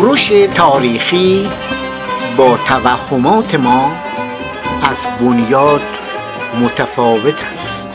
کوروش تاریخی با توهمات ما از بنیاد متفاوت است.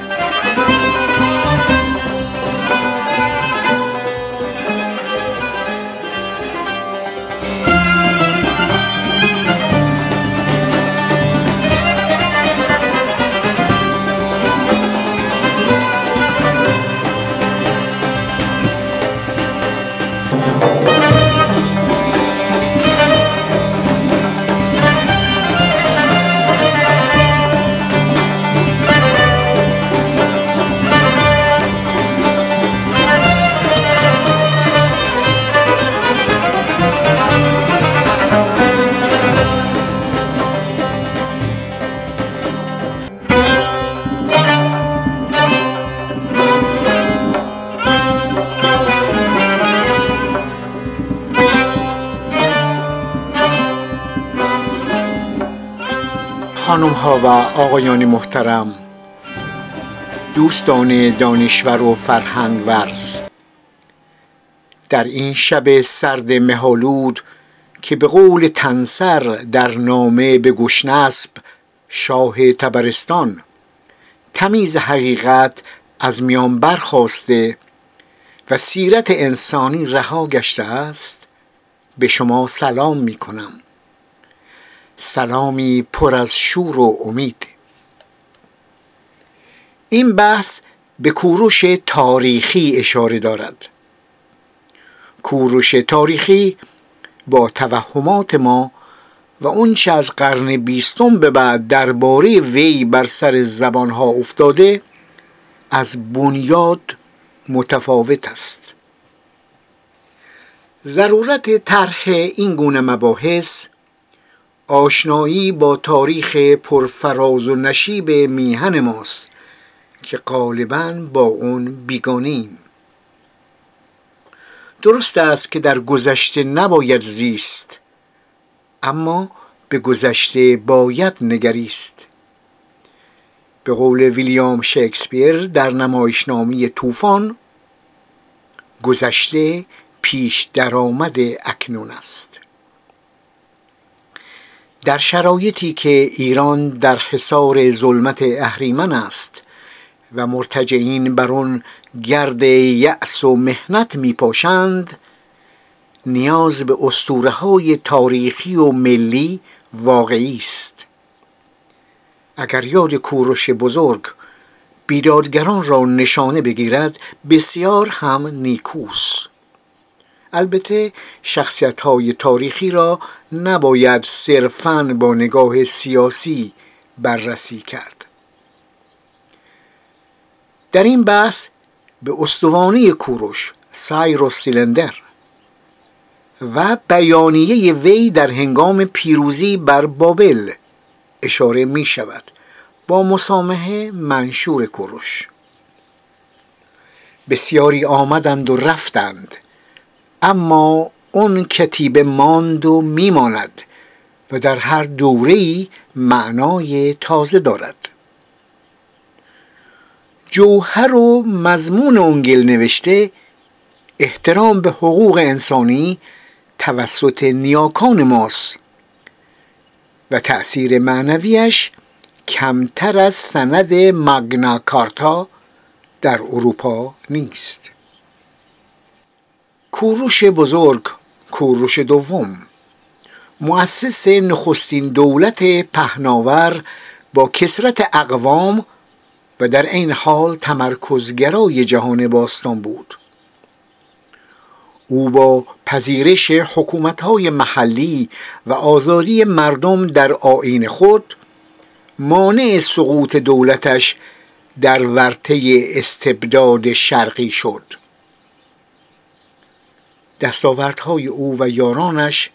و آقایان محترم دوستان دانشور و فرهنگ ورز در این شب سرد مهالود که به قول تنسر در نامه به گشنسب شاه تبرستان تمیز حقیقت از میان برخواسته و سیرت انسانی رها گشته است به شما سلام می کنم سلامی پر از شور و امید. این بحث به کوروش تاریخی اشاره دارد. کوروش تاریخی با توهمات ما و اونچه از قرن بیستم به بعد درباره وی بر سر زبانها افتاده از بنیاد متفاوت است. ضرورت طرح این گونه مباحث آشنایی با تاریخ پرفراز و نشیب میهن ماست که غالبا با اون بیگانیم درست است که در گذشته نباید زیست اما به گذشته باید نگریست. به قول ویلیام شکسپیر در نمایشنامه طوفان گذشته پیش درآمد اکنون است. در شرایطی که ایران در حصار ظلمت اهریمن است و مرتجعین بر آن گرد یأس و مهنت می پاشند نیاز به اسطوره های تاریخی و ملی واقعی است. اگر یاد کوروش بزرگ بیدادگران را نشانه بگیرد بسیار هم نیکوست. البته شخصیت های تاریخی را نباید صرفاً با نگاه سیاسی بررسی کرد. در این بحث به استوانه کوروش سایرو سیلندر و بیانیه وی در هنگام پیروزی بر بابل اشاره می شود با مسامحه منشور کوروش. بسیاری آمدند و رفتند. اما اون کتیبه ماند و میماند و در هر دوره معنای تازه دارد. جوهر و مضمون اونگل نوشته احترام به حقوق انسانی توسط نیاکان ماست و تأثیر معنویش کمتر از سند مگنا کارتا در اروپا نیست. کوروش بزرگ کوروش دوم. مؤسس نخستین دولت پهناور با کسرت اقوام و در این حال تمرکزگرای جهان باستان بود. او با پذیرش حکومتهای محلی و آزادی مردم در آین خود مانع سقوط دولتش در ورطه استبداد شرقی شد. دستاوردهای او و یارانش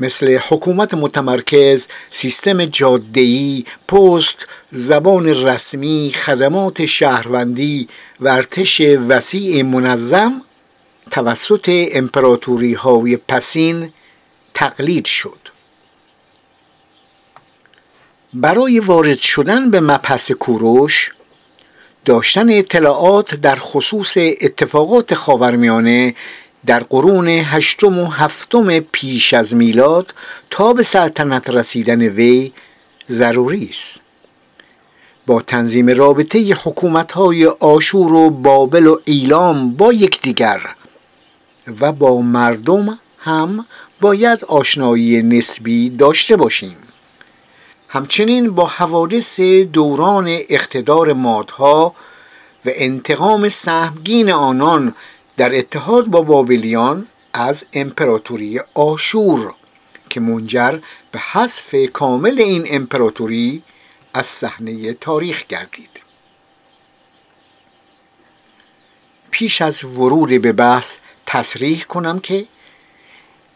مثل حکومت متمرکز، سیستم جادهی، پست، زبان رسمی، خدمات شهروندی و ارتش وسیع منظم توسط امپراتوری های پسین تقلید شد. برای وارد شدن به مبحث کوروش داشتن اطلاعات در خصوص اتفاقات خاورمیانه در قرون هشتم و هفتم پیش از میلاد تا به سلطنت رسیدن وی ضروری است. با تنظیم رابطه حکومت‌های آشور و بابل و ایلام با یکدیگر و با مردم هم باید آشنایی نسبی داشته باشیم. همچنین با حوادث دوران اقتدار مادها و انتقام سهمگین آنان در اتحاد با بابلیان از امپراتوری آشور که منجر به حذف کامل این امپراتوری از صحنه تاریخ گردید. پیش از ورود به بحث تصریح کنم که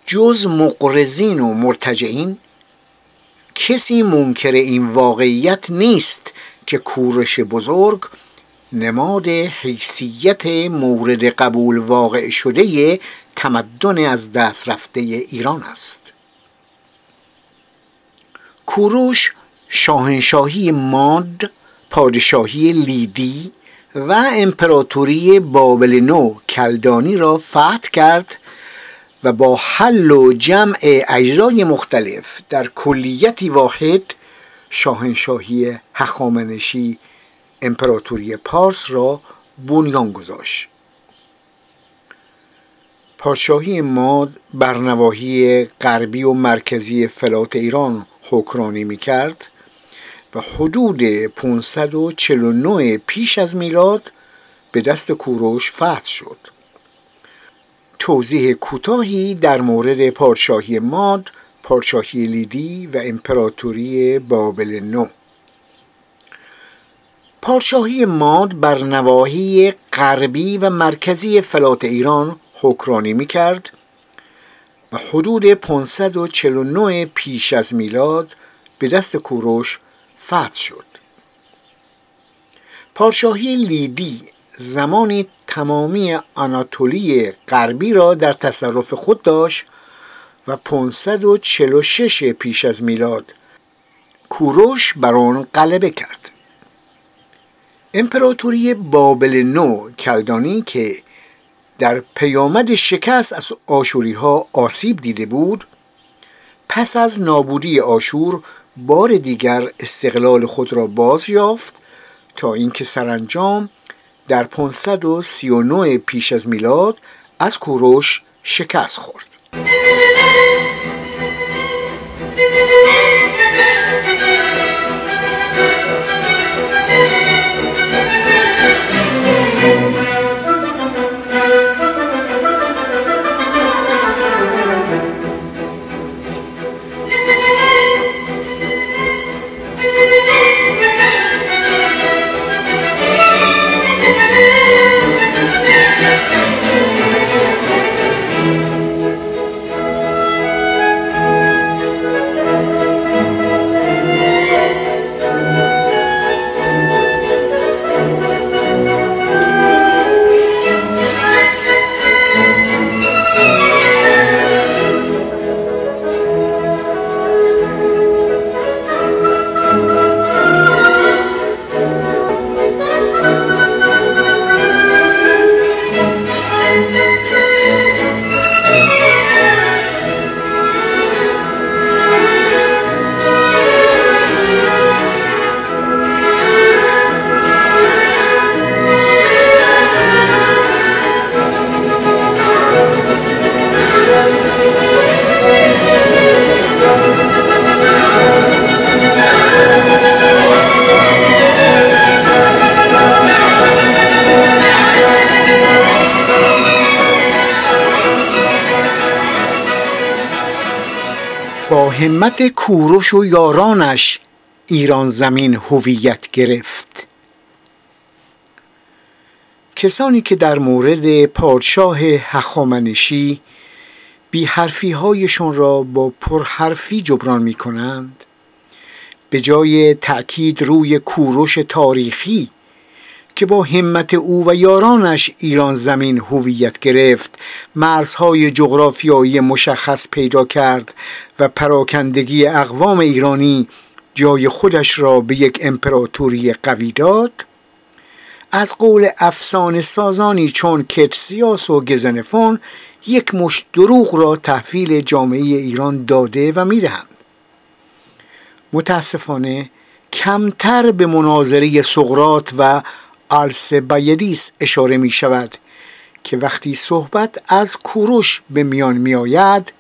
جز مقرزین و مرتجعین کسی منکر این واقعیت نیست که کورش بزرگ نماد حیثیت مورد قبول واقع شده تمدن از دست رفته ایران است. کوروش شاهنشاهی ماد پادشاهی لیدی و امپراتوری بابل نو کلدانی را فتح کرد و با حل و جمع اجزای مختلف در کلیتی واحد شاهنشاهی هخامنشی امپراتوری پارس را بنیان گذاشت. پادشاهی ماد بر نواحی غربی و مرکزی فلات ایران حکرانی می کرد و حدود 549 پیش از میلاد به دست کوروش فتح شد. توضیح کوتاهی در مورد پادشاهی ماد پادشاهی لیدی و امپراتوری بابل نو. پادشاهی ماد بر نواحی غربی و مرکزی فلات ایران حکرانی می کرد و حدود 549 پیش از میلاد به دست کوروش فتح شد. پادشاهی لیدی زمانی تمامی آناتولی غربی را در تصرف خود داشت و 546 پیش از میلاد کوروش بر آن غلبه کرد. امپراتوری بابل نو کلدانی که در پیامد شکست از آشوری ها آسیب دیده بود پس از نابودی آشور بار دیگر استقلال خود را باز یافت تا اینکه سرانجام در 539 پیش از میلاد از کوروش شکست خورد. همت کوروش و یارانش ایران زمین هویت گرفت. کسانی که در مورد پادشاه هخامنشی بی حرفی هایشون را با پرحرفی جبران می کنند به جای تأکید روی کوروش تاریخی که با همت او و یارانش ایران زمین هویت گرفت مرزهای جغرافیایی مشخص پیدا کرد و پراکندگی اقوام ایرانی جای خودش را به یک امپراتوری قوی داد. از قول افسانه سازانی چون کتسیاس و گزنفون یک مش دروغ را تحویل جامعه ایران داده و می‌دهند. متاسفانه کمتر به مناظره سقرات و آلسبایدیس اشاره می شود که وقتی صحبت از کوروش به میان می آید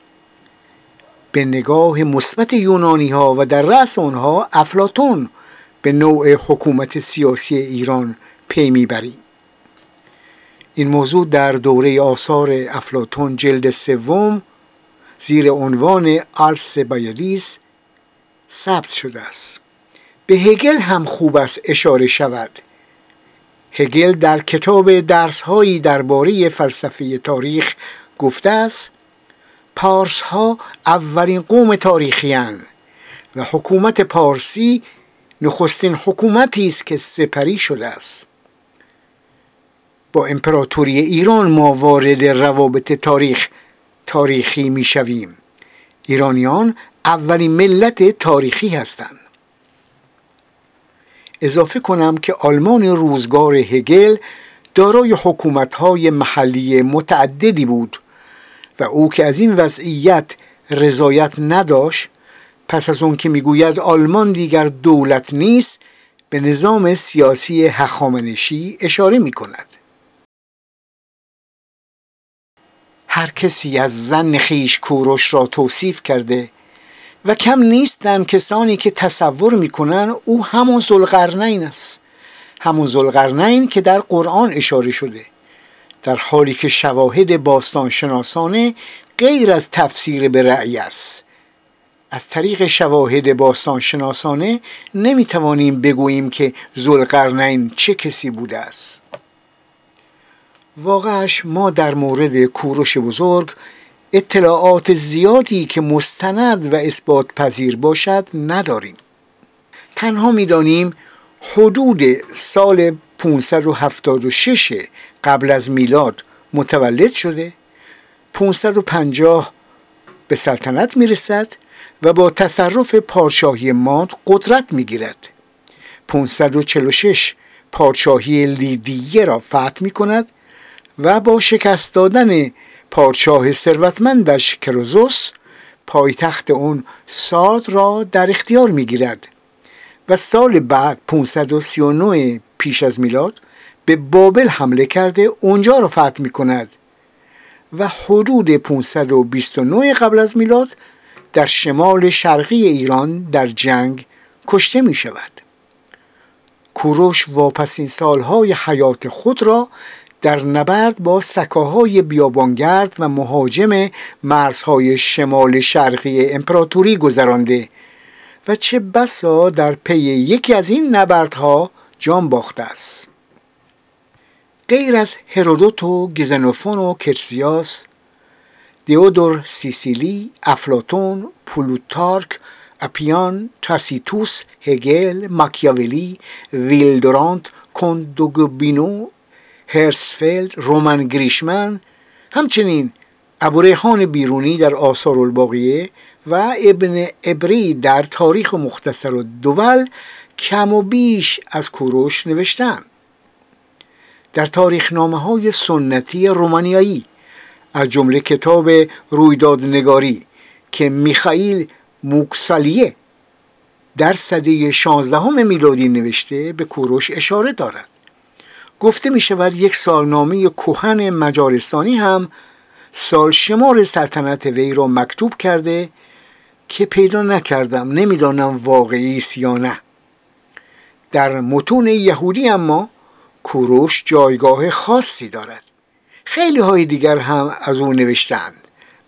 به نگاه مثبت یونانی ها و در رأس آنها افلاطون به نوع حکومت سیاسی ایران پی می‌بریم این موضوع در دوره آثار افلاطون جلد سوم زیر عنوان آلس بایدیس ثبت شده است. به هگل هم خوب است اشاره شود. هگل در کتاب درسهایی درباره فلسفه تاریخ گفته است پارس ها اولین قوم تاریخی و حکومت پارسی نخستین حکومتی است که سپری شده است. با امپراتوری ایران ما وارد روابط تاریخ تاریخی می شویم ایرانیان اولین ملت تاریخی هستند. اضافه کنم که آلمان روزگار هگل دارای حکومت‌های محلی متعددی بود و او که از این وضعیت رضایت نداشت پس از اون که می‌گوید آلمان دیگر دولت نیست به نظام سیاسی هخامنشی اشاره می کند. هر کسی از زن خیش کوروش را توصیف کرده و کم نیستند کسانی که تصور می‌کنن او همون زلقرنین است. همون زلقرنین که در قرآن اشاره شده. در حالی که شواهد باستان شناسانه غیر از تفسیر به رأی است. از طریق شواهد باستان شناسانه نمی توانیم بگوییم که زلقرنین چه کسی بوده است. واقعش ما در مورد کوروش بزرگ اطلاعات زیادی که مستند و اثبات پذیر باشد نداریم. تنها می‌دانیم حدود سال 576 قبل از میلاد متولد شده 550 به سلطنت می‌رسد و با تصرف پادشاهی ماد قدرت می‌گیرد. 546 پادشاهی لیدیه را فتح می کند و با شکست دادن پادشاه ثروتمندش کروزوس پایتخت اون سارد را در اختیار می گیرد و سال بعد 539 پیش از میلاد به بابل حمله کرده اونجا را فتح می کند و حدود 529 قبل از میلاد در شمال شرقی ایران در جنگ کشته می شود کوروش واپسین سالهای حیات خود را در نبرد با سکاهای بیابانگرد و مهاجم مرزهای شمال شرقی امپراتوری گذرانده. و چه بسا در پی یکی از این نبردها جان باخته است. غیر از هرودوت و گزنوفون و کرسیاس دیودور سیسیلی، افلاتون، پولوتارک، اپیان، تاسیتوس، هگل، ماکیاولی، ویلدورانت، کندوگوبینو، هرسفلد، رومن گریشمن همچنین ابوریحان بیرونی در آثار الباقیه و ابن ابری در تاریخ مختصر و دول کم و بیش از کوروش نوشتن. در تاریخ نامه های سنتی رومانیایی از جمله کتاب رویدادنگاری که میخائیل موکسالیه در سده 16 میلادی نوشته به کوروش اشاره دارد. گفته می شود یک سالنامه کوهن مجارستانی هم سال شمار سلطنت وی را مکتوب کرده که پیدا نکردم. نمی‌دانم واقعی است یا نه. در متون یهودی اما کوروش جایگاه خاصی دارد. خیلی های دیگر هم از او نوشتند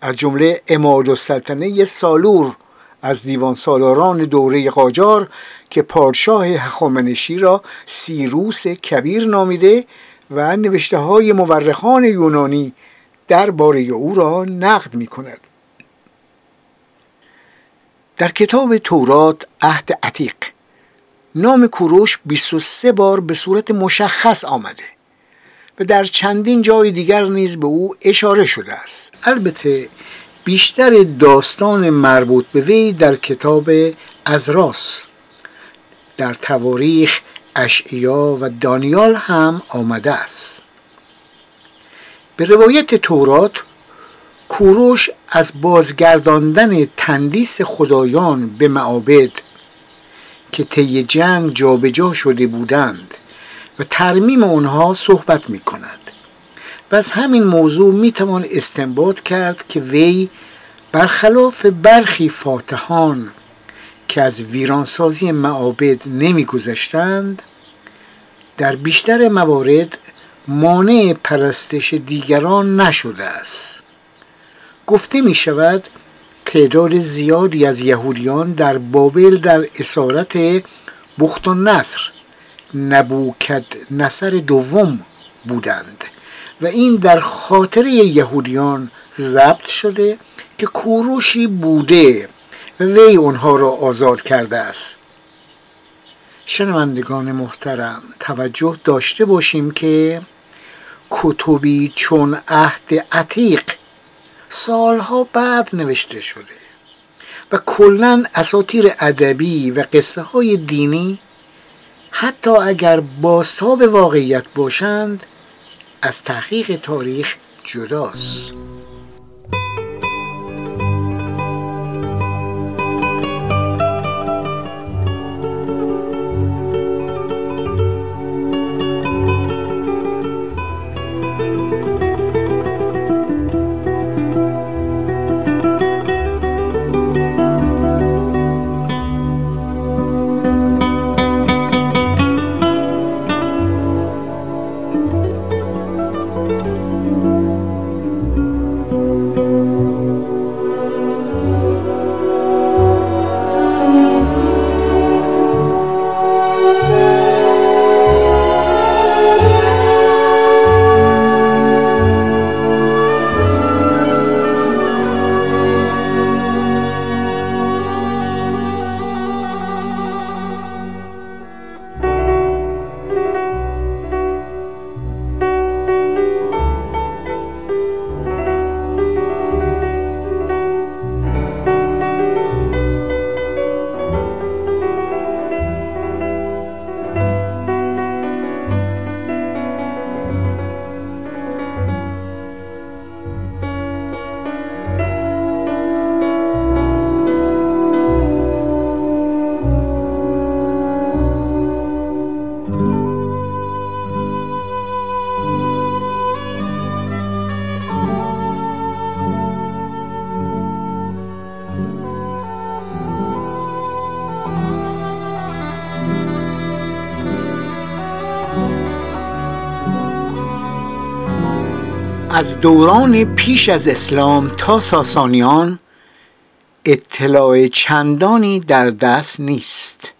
از جمله اماد السلطنه سالور از دیوان سالاران دوره قاجار که پادشاه هخامنشی را سیروس کبیر نامیده و نوشته های مورخان یونانی درباره او را نقد می کند در کتاب تورات عهد عتیق نام کوروش 23 بار به صورت مشخص آمده و در چندین جای دیگر نیز به او اشاره شده است. البته بیشتر داستان مربوط به وی در کتاب ازراس در تواریخ اشعیا و دانیال هم آمده است. به روایت تورات کوروش از بازگرداندن تندیس خدایان به معابد که طی جنگ جابجا جا شده بودند و ترمیم آنها صحبت می کند از همین موضوع می توان استنباط کرد که وی برخلاف برخی فاتحان که از ویرانسازی معابد نمیگذشتند در بیشتر موارد مانع پرستش دیگران نشده است. گفته می شود تعداد زیادی از یهودیان در بابل در اسارت بخت و نصر نبوکد نصر دوم بودند. و این در خاطر یهودیان ضبط شده که کوروشی بوده و وی اونها را آزاد کرده است. شنوندگان محترم توجه داشته باشیم که کتبی چون عهد عتیق سالها بعد نوشته شده و کلا اساتیر ادبی و قصه های دینی حتی اگر بازتاب واقعیت باشند از تحقیق تاریخ جداست. از دوران پیش از اسلام تا ساسانیان اطلاع چندانی در دست نیست.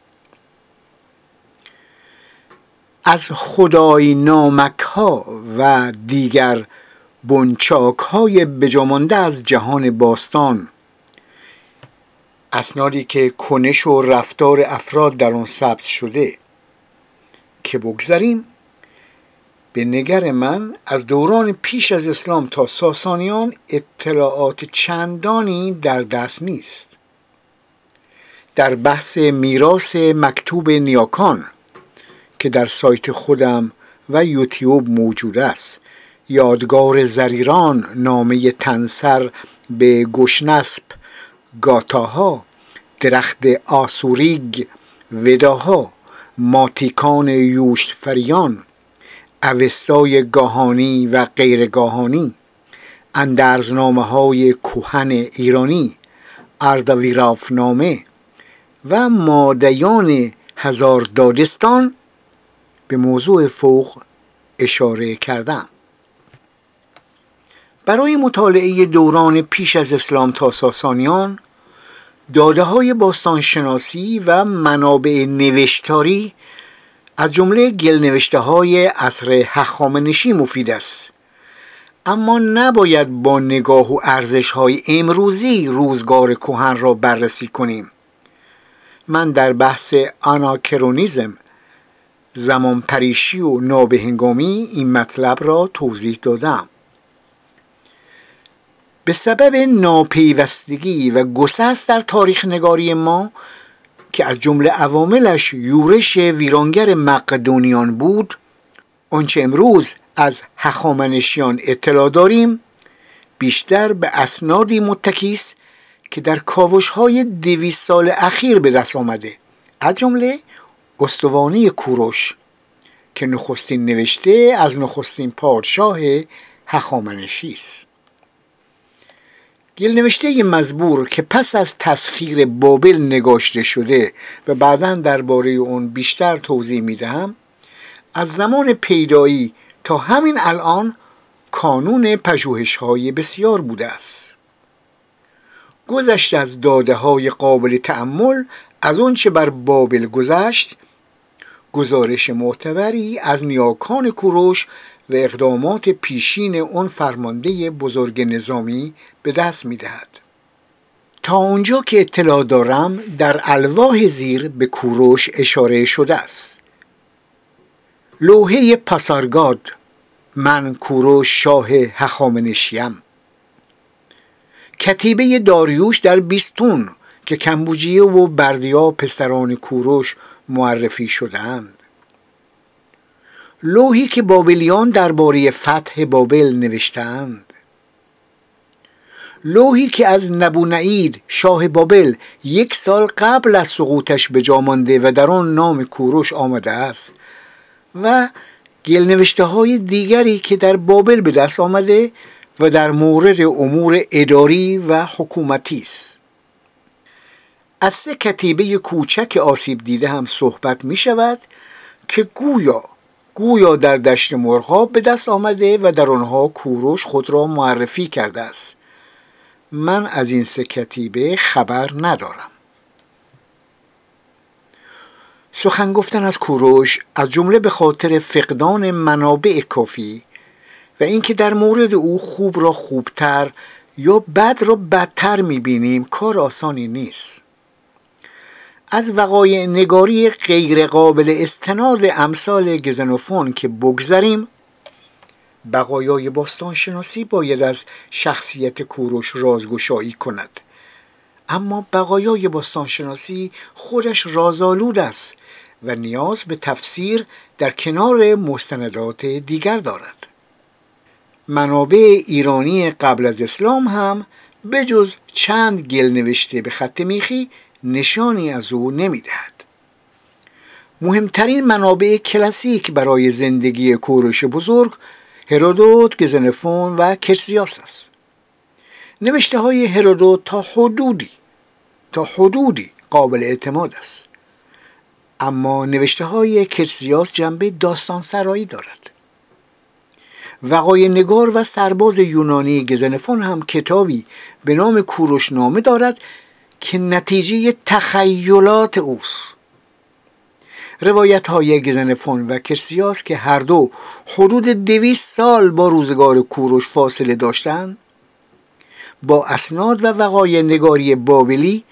از خدای نامک ها و دیگر بنچاک های بجامانده از جهان باستان اسنادی که کنش و رفتار افراد در آن ثبت شده که بگذریم به نگر من از دوران پیش از اسلام تا ساسانیان اطلاعات چندانی در دست نیست. در بحث میراث مکتوب نیاکان که در سایت خودم و یوتیوب موجود است یادگار زریران نامه تنسر به گشنسب گاتاها درخت آسوریگ وداها ماتیکان یوشت فریان اوستای گاهانی و غیرگاهانی اندرزنامه های کوهن ایرانی اردویرافنامه و مادیان هزار دادستان به موضوع فوق اشاره کردم. برای مطالعه دوران پیش از اسلام تا ساسانیان داده های باستانشناسی و منابع نوشتاری از جمله گلنوشته های عصر هخامنشی مفید است. اما نباید با نگاه و ارزش های امروزی روزگار کوهن را بررسی کنیم. من در بحث آناکرونیزم زمان پریشی و نابهنگامی این مطلب را توضیح دادم. به سبب ناپیوستگی و گسست در تاریخ نگاری ما که از جمله عواملش یورش ویرانگر مقدونیان بود آنچه امروز از هخامنشیان اطلاع داریم بیشتر به اسنادی متکی است که در کاوش های دویست سال اخیر به دست آمده. از جمله استوانی کوروش که نخستین نوشته از نخستین پادشاه هخامنشی است. گل نوشته مزبور که پس از تسخیر بابل نگاشته شده و بعدا درباره اون بیشتر توضیح می‌دهم از زمان پیدایی تا همین الان کانون پژوهش های بسیار بوده است. گذشت از داده های قابل تأمل از چه بر بابل گذشت گزارش معتبری از نیاکان کوروش و اقدامات پیشین اون فرمانده بزرگ نظامی به دست می دهد. تا اونجا که اطلاع دارم در الواح زیر به کوروش اشاره شده است. لوحه پاسارگاد من کوروش شاه هخامنشیم کتیبه داریوش در بیستون که کمبوجیه و بردیا پسران کوروش معرفی شدند لوحی که بابلیان درباره فتح بابل نوشتند. لوحی که از نبونعید شاه بابل یک سال قبل از سقوطش به جا مانده و در آن نام کوروش آمده است و گل نوشته های دیگری که در بابل به دست آمده و در مورد امور اداری و حکومتی است. از سه کتیبه کوچک آسیب دیده هم صحبت می شود که گویا گویا در دشت مرغاب به دست آمده و در آنها کوروش خود را معرفی کرده است. من از این سه کتیبه خبر ندارم. سخن گفتن از کوروش از جمله به خاطر فقدان منابع کافی و اینکه در مورد او خوب را خوبتر یا بد را بدتر می‌بینیم کار آسانی نیست. از وقایع نگاری غیر قابل استناد امثال گزنوفون که بگذریم بقایای باستانشناسی باید از شخصیت کوروش رازگشایی کند. اما بقایای باستانشناسی خودش رازآلود است و نیاز به تفسیر در کنار مستندات دیگر دارد. منابع ایرانی قبل از اسلام هم بجز چند گل نوشته به خط میخی نشانی از او نمی‌دهد. مهمترین منابع کلاسیک برای زندگی کوروش بزرگ هرودوت، گزنفون و کرسیاس است. نوشته های هرودوت تا حدودی تا حدودی قابل اعتماد است. اما نوشته های کرسیاس جنبه داستان سرایی دارد. وقای نگار و سرباز یونانی گزنفون هم کتابی به نام کوروشنامه دارد که نتیجه تخیلات اوست. روایت های گزنفون و کرسیاس که هر دو حدود دویست سال با روزگار کوروش فاصله داشتند با اسناد و وقای نگاری بابلی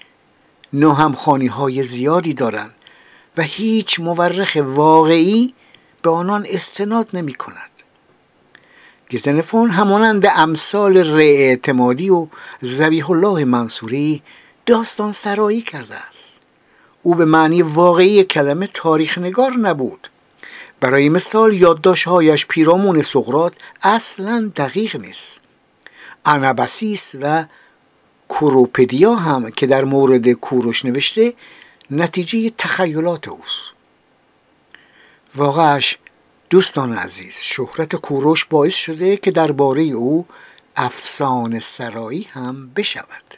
ناهمخانی های زیادی دارند و هیچ مورخ واقعی به آنان استناد نمی کند. گزنفون همانند امثال ره اعتمادی و زبیح الله منصوری داستان سرایی کرده است. او به معنی واقعی کلمه تاریخ نگار نبود. برای مثال یادداشتهایش پیرامون سقرات اصلا دقیق نیست. انابسیس و کوروپدیا هم که در مورد کوروش نوشته نتیجه تخیلات اوست. واقعش دوستان عزیز شهرت کوروش باعث شده که درباره او افسانه سرایی هم بشود.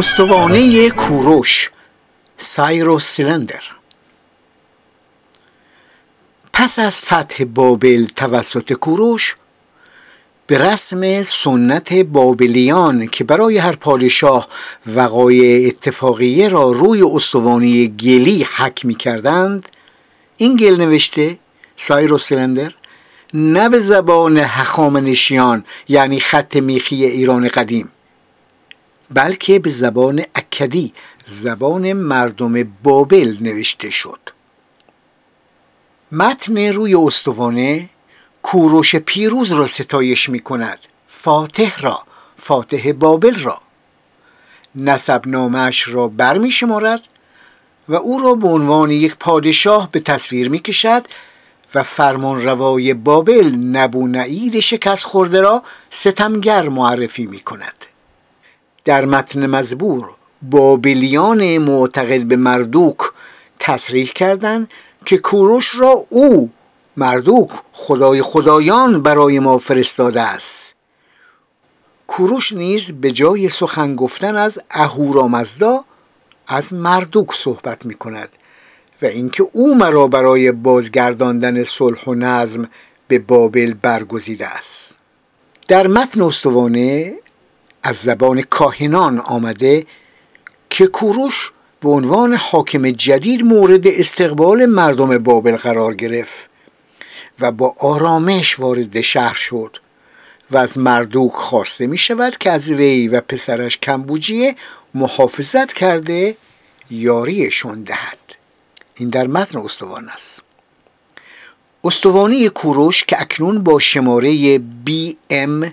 استوانه کوروش سایروس سیلندر. پس از فتح بابل توسط کوروش به رسم سنت بابلیان که برای هر پادشاه وقایع اتفاقیه را روی استوانه گلی حک می کردند این گل نوشته سایروس سیلندر نه به زبان هخامنشیان یعنی خط میخی ایران قدیم. بلکه به زبان اکدی زبان مردم بابل نوشته شد. متن روی استوانه کوروش پیروز را ستایش می کند فاتح را فاتح بابل را. نسب نامش را برمی شمارد و او را به عنوان یک پادشاه به تصویر می کشد و فرمان روای بابل نبونعید شکست خورده را ستمگر معرفی می کند در متن مزبور بابلیان معتقد به مردوک تصریح کردند که کوروش را او مردوک خدای خدایان برای ما فرستاده است. کوروش نیز به جای سخن گفتن از اهورامزدا از مردوک صحبت می کند و اینکه او مرا برای بازگرداندن صلح و نظم به بابل برگزیده است. در متن استوانه از زبان کاهنان آمده که کوروش به عنوان حاکم جدید مورد استقبال مردم بابل قرار گرفت و با آرامش وارد شهر شد و از مردوک خواسته می شود که از ری و پسرش کمبوجیه محافظت کرده یاریشون دهد. این در متن استوان است. استوانه کوروش که اکنون با شماره ام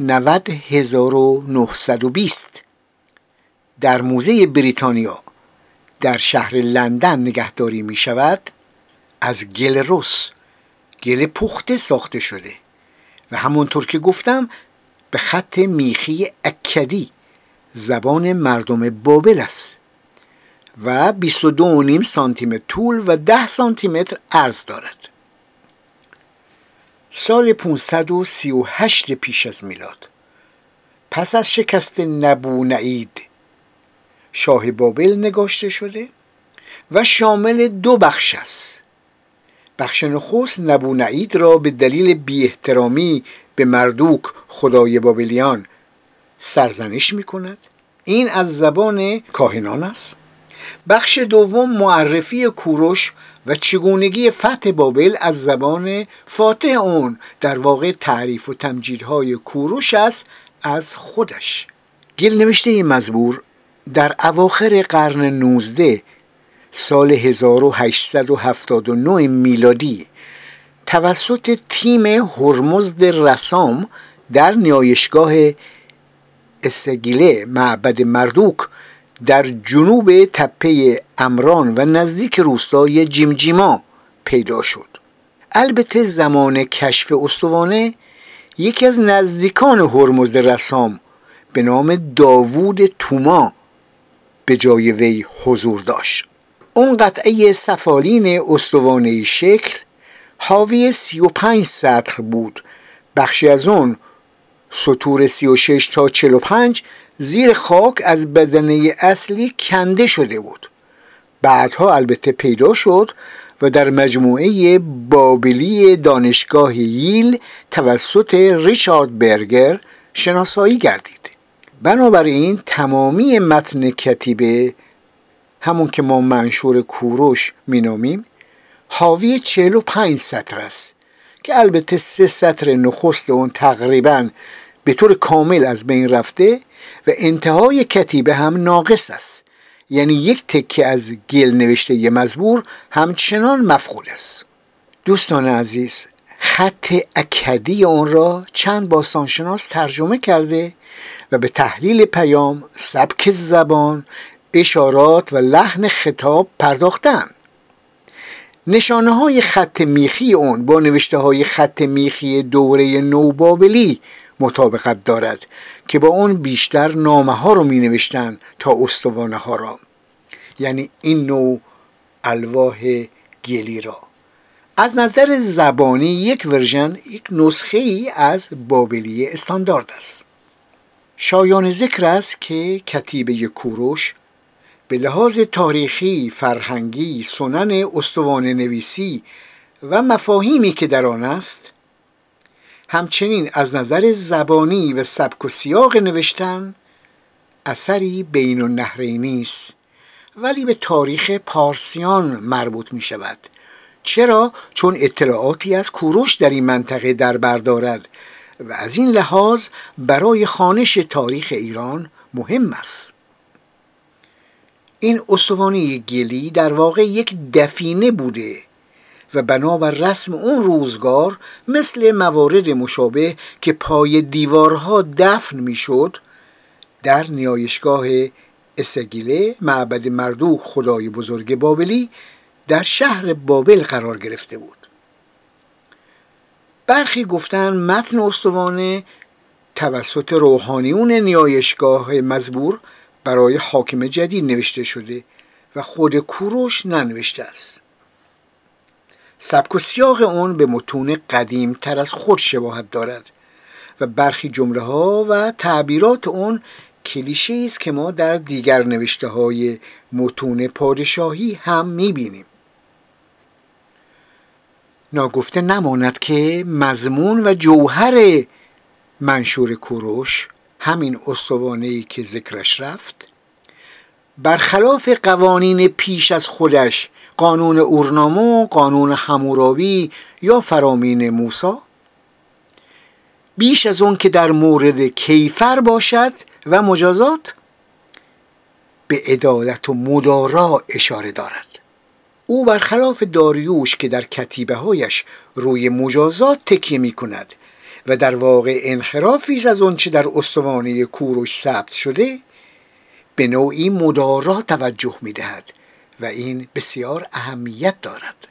90920 در موزه بریتانیا در شهر لندن نگهداری می شود از گل رس گل پخته ساخته شده و همونطور که گفتم به خط میخی اکدی زبان مردم بابل است و 22.5 سانتی متر طول و 10 سانتی متر عرض دارد. سال 538 پیش از میلاد. پس از شکست نبو نعید شاه بابل نگاشته شده و شامل دو بخش است. بخش نخست نبو نعید را به دلیل بی احترامی به مردوک خدای بابلیان سرزنش می کند این از زبان کاهنان است. بخش دوم معرفی کوروش و چگونگی فتح بابل از زبان فاتح اون در واقع تعریف و تمجیدهای کوروش است از خودش. گل نوشته این مزبور در اواخر قرن 19 سال 1879 میلادی توسط تیم هرمزد رسام در نیایشگاه استگیله معبد مردوک در جنوب تپه امران و نزدیک روستای جیمجیما پیدا شد. البته زمان کشف استوانه یکی از نزدیکان هرمزد رسام به نام داوود توما به جای وی حضور داشت. اون قطعه سفالین استوانه شکل حاوی سی و پنج سطر بود. بخشی از اون سطور سی و شش تا چل و پنج زیر خاک از بدنه اصلی کنده شده بود. بعدها البته پیدا شد و در مجموعه بابلی دانشگاه ییل توسط ریچارد برگر شناسایی گردید. بنابراین تمامی متن کتیبه همون که ما منشور کوروش مینامیم حاوی چهل و پنج سطر است که البته سه سطر نخست اون تقریبا به طور کامل از بین رفته و انتهای کتیبه هم ناقص است. یعنی یک تکه از گل نوشته مزبور همچنان مفقود است. دوستان عزیز خط اکدی آن را چند باستانشناس ترجمه کرده و به تحلیل پیام سبک زبان اشارات و لحن خطاب پرداختن نشانه های خط میخی اون با نوشته های خط میخی دوره نوبابلی مطابقت دارد که با اون بیشتر نامه ها رو می نوشتن تا استوانه ها را. یعنی این نوع الواح گلی را. از نظر زبانی یک ورژن یک نسخه ای از بابلی استاندارد است. شایان ذکر است که کتیبه کوروش به لحاظ تاریخی، فرهنگی، سنن استوان نویسی و مفاهیمی که در آن است همچنین از نظر زبانی و سبک و سیاق نوشتن اثری بین النهرینی است ولی به تاریخ پارسیان مربوط می شود چرا؟ چون اطلاعاتی از کوروش در این منطقه در بردارد و از این لحاظ برای خانش تاریخ ایران مهم است این استوانه گلی در واقع یک دفینه بوده و بنابر رسم اون روزگار مثل موارد مشابه که پای دیوارها دفن می‌شد در نیایشگاه اسگیله معبد مردوخ خدای بزرگ بابلی در شهر بابل قرار گرفته بود. برخی گفتن متن استوانه توسط روحانیون نیایشگاه مزبور برای حاکم جدید نوشته شده و خود کوروش ننوشته است. سبک و سیاق اون به متون قدیم تر از خود شباهت دارد و برخی جمله ها و تعبیرات اون کلیشه است که ما در دیگر نوشته های متون پادشاهی هم می‌بینیم. ناگفته نماند که مضمون و جوهر منشور کوروش همین استوانه که ذکرش رفت برخلاف قوانین پیش از خودش قانون اورنامو، قانون همورابی یا فرامین موسا؟ بیش از اون که در مورد کیفر باشد و مجازات به عدالت و مدارا اشاره دارد. او برخلاف داریوش که در کتیبه هایش روی مجازات تکیه می کند و در واقع انحرافی از آنچه در استوانه کوروش ثبت شده به نوعی مدارا توجه می دهد و این بسیار اهمیت دارد.